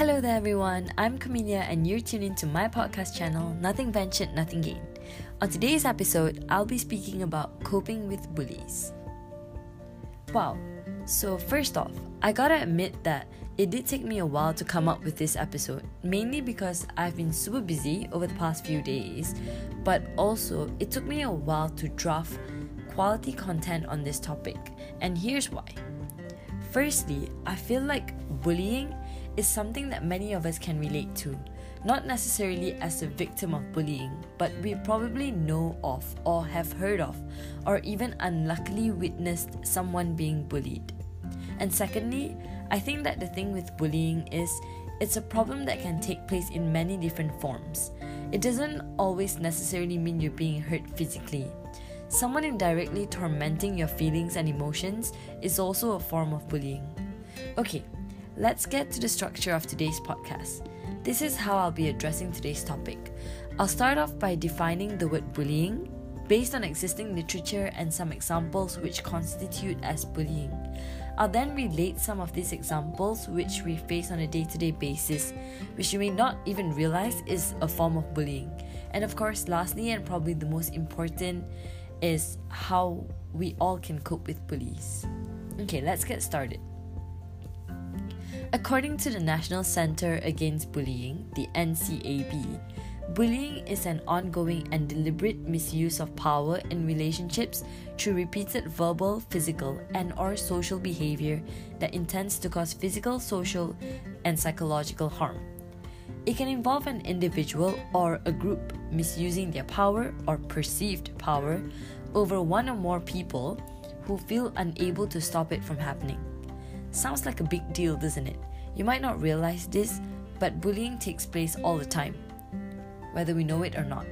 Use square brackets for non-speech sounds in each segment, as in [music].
Hello there, everyone. I'm Camelia, and you're tuned into my podcast channel, Nothing Ventured, Nothing Gained. On today's episode, I'll be speaking about coping with bullies. Wow, so first off, I gotta admit that it did take me a while to come up with this episode, mainly because I've been super busy over the past few days, but also it took me a while to draft quality content on this topic, and here's why. Firstly, I feel like bullying is something that many of us can relate to, not necessarily as a victim of bullying, but we probably know of or have heard of, or even unluckily witnessed someone being bullied. And secondly, I think that the thing with bullying is it's a problem that can take place in many different forms. It doesn't always necessarily mean you're being hurt physically. Someone indirectly tormenting your feelings and emotions is also a form of bullying. Okay, let's get to the structure of today's podcast. This is how I'll be addressing today's topic. I'll start off by defining the word bullying based on existing literature and some examples which constitute as bullying. I'll then relate some of these examples which we face on a day to day basis, which you may not even realize is a form of bullying. And of course, lastly, and probably the most important, is how we all can cope with bullies. Okay, let's get started. According to the National Center Against Bullying, the NCAB, bullying is an ongoing and deliberate misuse of power in relationships through repeated verbal, physical, and or social behavior that intends to cause physical, social, and psychological harm. It can involve an individual or a group misusing their power or perceived power over one or more people who feel unable to stop it from happening. Sounds like a big deal, doesn't it? You might not realize this, but bullying takes place all the time, whether we know it or not.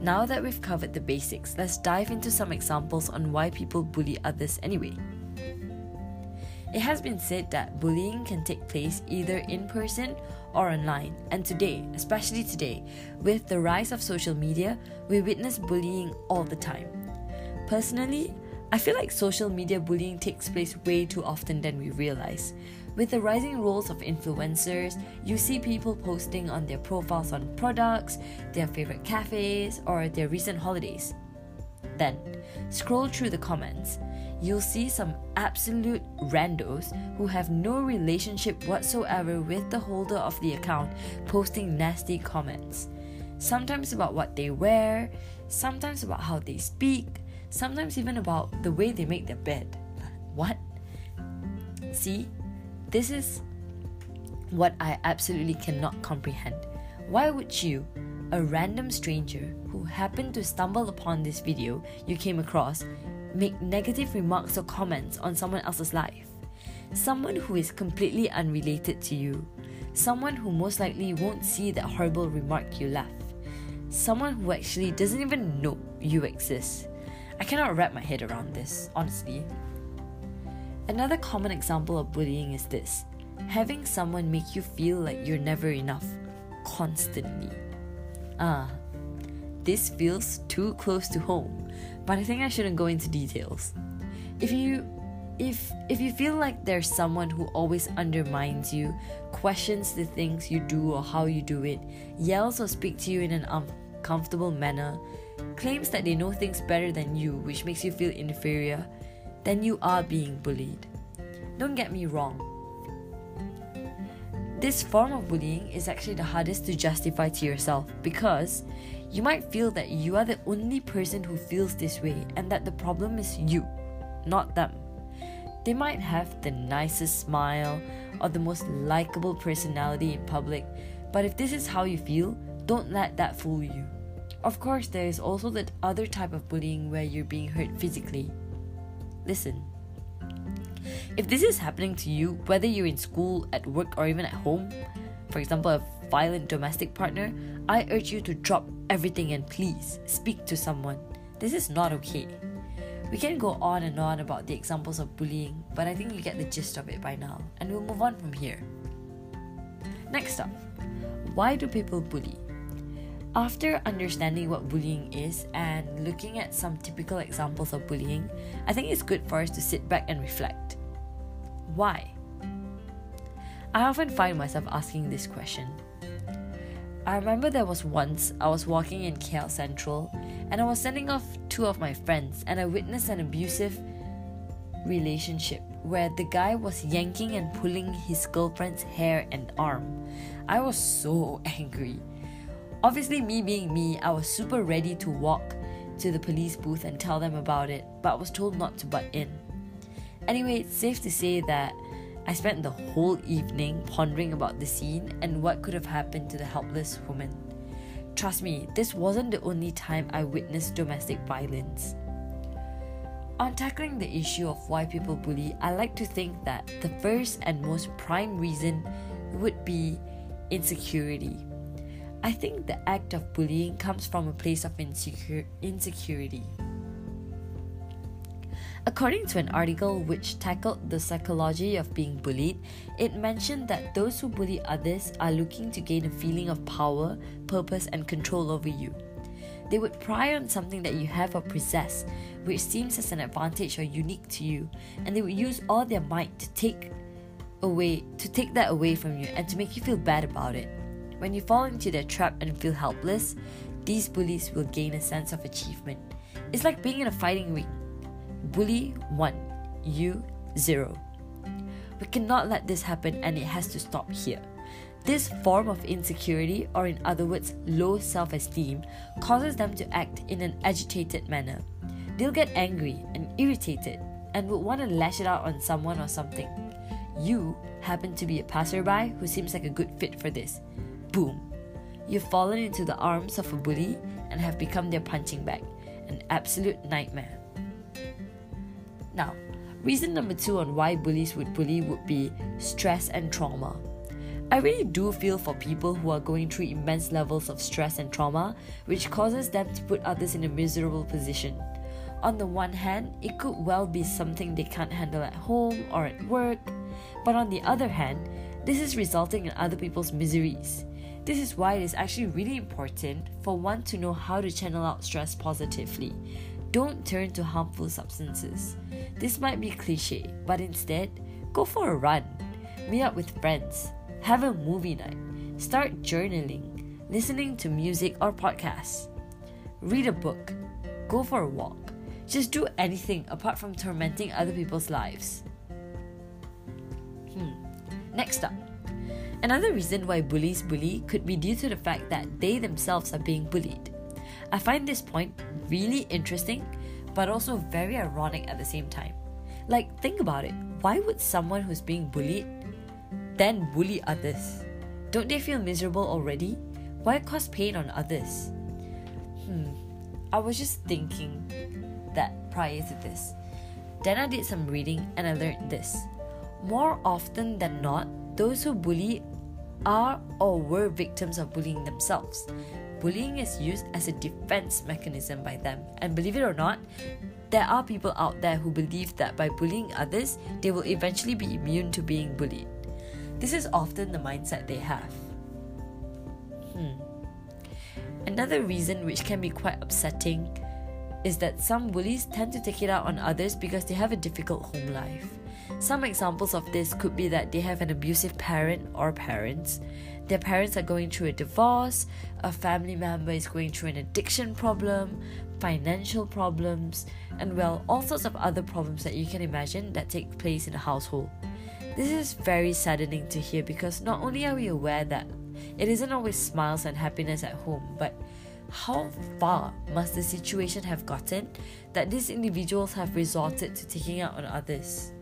Now that we've covered the basics, let's dive into some examples on why people bully others anyway. It has been said that bullying can take place either in person or online, and today, especially today, with the rise of social media, we witness bullying all the time. Personally, I feel like social media bullying takes place way too often than we realize. With the rising roles of influencers, you see people posting on their profiles on products, their favorite cafes, or their recent holidays. Then, scroll through the comments. You'll see some absolute randos who have no relationship whatsoever with the holder of the account posting nasty comments. Sometimes about what they wear, sometimes about how they speak, sometimes even about the way they make their bed. What? See, this is what I absolutely cannot comprehend. Why would you, a random stranger who happened to stumble upon this video you came across, make negative remarks or comments on someone else's life? Someone who is completely unrelated to you. Someone who most likely won't see that horrible remark you left. Someone who actually doesn't even know you exist. I cannot wrap my head around this, honestly. Another common example of bullying is this having someone make you feel like you're never enough constantly. Ah, this feels too close to home, but I think I shouldn't go into details. If you if if you feel like there's someone who always undermines you, questions the things you do or how you do it, yells or speaks to you in an uncomfortable manner, claims that they know things better than you, which makes you feel inferior, then you are being bullied. Don't get me wrong. This form of bullying is actually the hardest to justify to yourself because you might feel that you are the only person who feels this way and that the problem is you, not them. They might have the nicest smile or the most likable personality in public, but if this is how you feel, don't let that fool you. Of course, there is also the other type of bullying where you're being hurt physically. Listen. If this is happening to you, whether you're in school, at work, or even at home, for example, a violent domestic partner, I urge you to drop everything and please speak to someone. This is not okay. We can go on and on about the examples of bullying, but I think you get the gist of it by now, and we'll move on from here. Next up, why do people bully? After understanding what bullying is and looking at some typical examples of bullying, I think it's good for us to sit back and reflect. Why? I often find myself asking this question. I remember there was once I was walking in KL Central and I was sending off two of my friends and I witnessed an abusive relationship where the guy was yanking and pulling his girlfriend's hair and arm. I was so [laughs] angry. Obviously, me being me, I was super ready to walk to the police booth and tell them about it, but was told not to butt in. Anyway, it's safe to say that I spent the whole evening pondering about the scene and what could have happened to the helpless woman. Trust me, this wasn't the only time I witnessed domestic violence. On tackling the issue of why people bully, I like to think that the first and most prime reason would be insecurity. I think the act of bullying comes from a place of insecure, insecurity. According to an article which tackled the psychology of being bullied, it mentioned that those who bully others are looking to gain a feeling of power, purpose, and control over you. They would pry on something that you have or possess, which seems as an advantage or unique to you, and they would use all their might to take away to take that away from you and to make you feel bad about it. When you fall into their trap and feel helpless, these bullies will gain a sense of achievement. It's like being in a fighting ring. Bully 1, you 0. We cannot let this happen and it has to stop here. This form of insecurity, or in other words, low self esteem, causes them to act in an agitated manner. They'll get angry and irritated and would want to lash it out on someone or something. You happen to be a passerby who seems like a good fit for this. Boom! You've fallen into the arms of a bully and have become their punching bag. An absolute nightmare. Now, reason number two on why bullies would bully would be stress and trauma. I really do feel for people who are going through immense levels of stress and trauma, which causes them to put others in a miserable position. On the one hand, it could well be something they can't handle at home or at work, but on the other hand, this is resulting in other people's miseries. This is why it is actually really important for one to know how to channel out stress positively. Don't turn to harmful substances. This might be cliche, but instead, go for a run, meet up with friends, have a movie night, start journaling, listening to music or podcasts, read a book, go for a walk. Just do anything apart from tormenting other people's lives. Hmm. Next up. Another reason why bullies bully could be due to the fact that they themselves are being bullied. I find this point really interesting, but also very ironic at the same time. Like, think about it. Why would someone who's being bullied then bully others? Don't they feel miserable already? Why cause pain on others? Hmm, I was just thinking that prior to this. Then I did some reading and I learned this. More often than not, those who bully are or were victims of bullying themselves. Bullying is used as a defense mechanism by them, and believe it or not, there are people out there who believe that by bullying others, they will eventually be immune to being bullied. This is often the mindset they have. Hmm. Another reason which can be quite upsetting is that some bullies tend to take it out on others because they have a difficult home life. Some examples of this could be that they have an abusive parent or parents, their parents are going through a divorce, a family member is going through an addiction problem, financial problems, and well, all sorts of other problems that you can imagine that take place in a household. This is very saddening to hear because not only are we aware that it isn't always smiles and happiness at home, but how far must the situation have gotten that these individuals have resorted to taking out on others?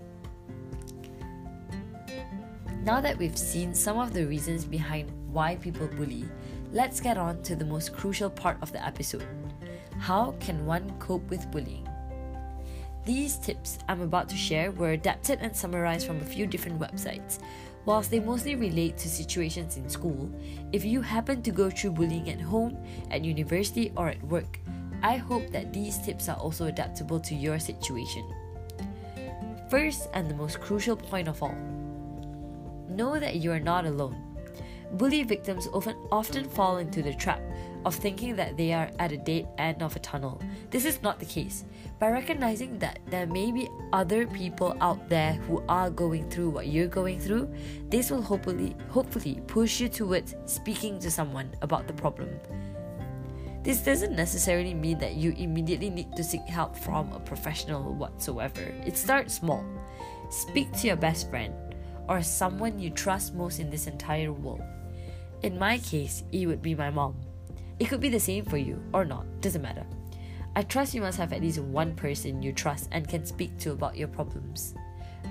Now that we've seen some of the reasons behind why people bully, let's get on to the most crucial part of the episode. How can one cope with bullying? These tips I'm about to share were adapted and summarized from a few different websites. Whilst they mostly relate to situations in school, if you happen to go through bullying at home, at university, or at work, I hope that these tips are also adaptable to your situation. First, and the most crucial point of all know that you are not alone. Bully victims often often fall into the trap of thinking that they are at a dead end of a tunnel. This is not the case. By recognizing that there may be other people out there who are going through what you're going through, this will hopefully hopefully push you towards speaking to someone about the problem. This doesn't necessarily mean that you immediately need to seek help from a professional whatsoever. It starts small. Speak to your best friend or someone you trust most in this entire world. In my case, it would be my mom. It could be the same for you or not, doesn't matter. I trust you must have at least one person you trust and can speak to about your problems.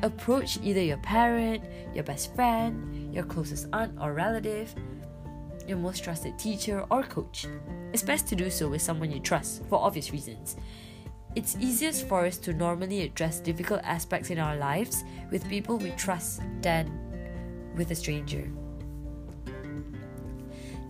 Approach either your parent, your best friend, your closest aunt or relative, your most trusted teacher or coach. It's best to do so with someone you trust for obvious reasons. It's easiest for us to normally address difficult aspects in our lives with people we trust than with a stranger.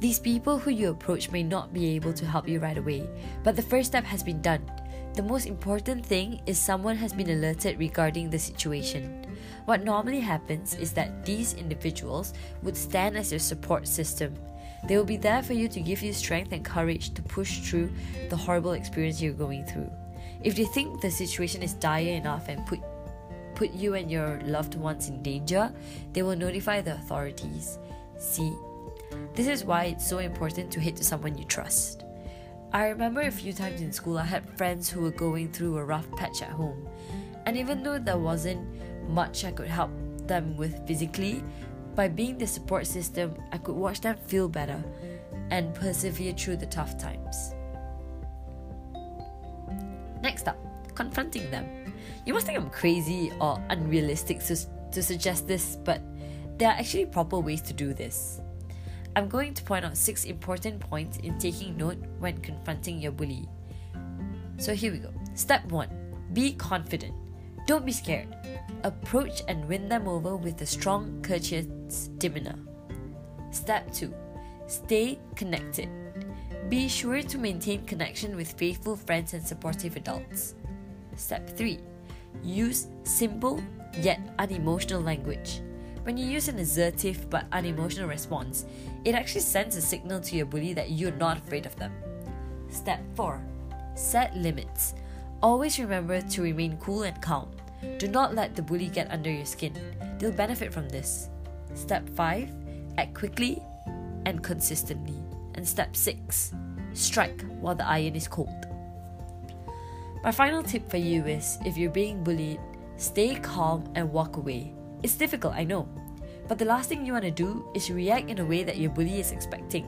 These people who you approach may not be able to help you right away, but the first step has been done. The most important thing is someone has been alerted regarding the situation. What normally happens is that these individuals would stand as your support system. They will be there for you to give you strength and courage to push through the horrible experience you're going through. If they think the situation is dire enough and put put you and your loved ones in danger, they will notify the authorities. See, this is why it's so important to hit to someone you trust. I remember a few times in school I had friends who were going through a rough patch at home. And even though there wasn't much I could help them with physically, by being the support system, I could watch them feel better and persevere through the tough times. Next up, confronting them. You must think I'm crazy or unrealistic to, to suggest this, but there are actually proper ways to do this. I'm going to point out six important points in taking note when confronting your bully. So here we go. Step 1 Be confident. Don't be scared. Approach and win them over with a strong, courteous demeanor. Step 2 Stay connected. Be sure to maintain connection with faithful friends and supportive adults. Step 3 Use simple yet unemotional language. When you use an assertive but unemotional response, it actually sends a signal to your bully that you're not afraid of them. Step 4 Set limits. Always remember to remain cool and calm. Do not let the bully get under your skin. They'll benefit from this. Step 5 Act quickly and consistently. And step 6 Strike while the iron is cold. My final tip for you is if you're being bullied, stay calm and walk away. It's difficult, I know. But the last thing you want to do is react in a way that your bully is expecting.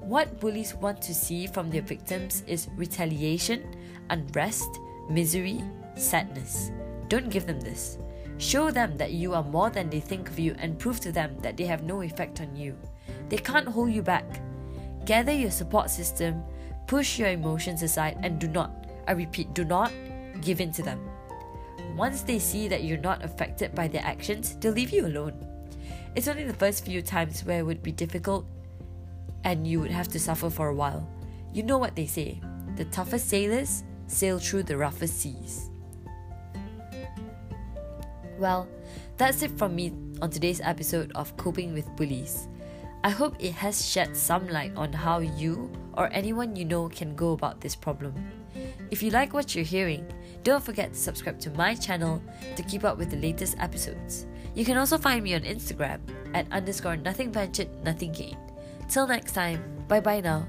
What bullies want to see from their victims is retaliation, unrest, misery, sadness. Don't give them this. Show them that you are more than they think of you and prove to them that they have no effect on you. They can't hold you back. Gather your support system, push your emotions aside, and do not, I repeat, do not give in to them. Once they see that you're not affected by their actions, they'll leave you alone. It's only the first few times where it would be difficult and you would have to suffer for a while. You know what they say the toughest sailors sail through the roughest seas. Well, that's it from me on today's episode of Coping with Bullies. I hope it has shed some light on how you or anyone you know can go about this problem. If you like what you're hearing, don't forget to subscribe to my channel to keep up with the latest episodes. You can also find me on Instagram at underscore nothing ventured, nothing gained. Till next time, bye bye now.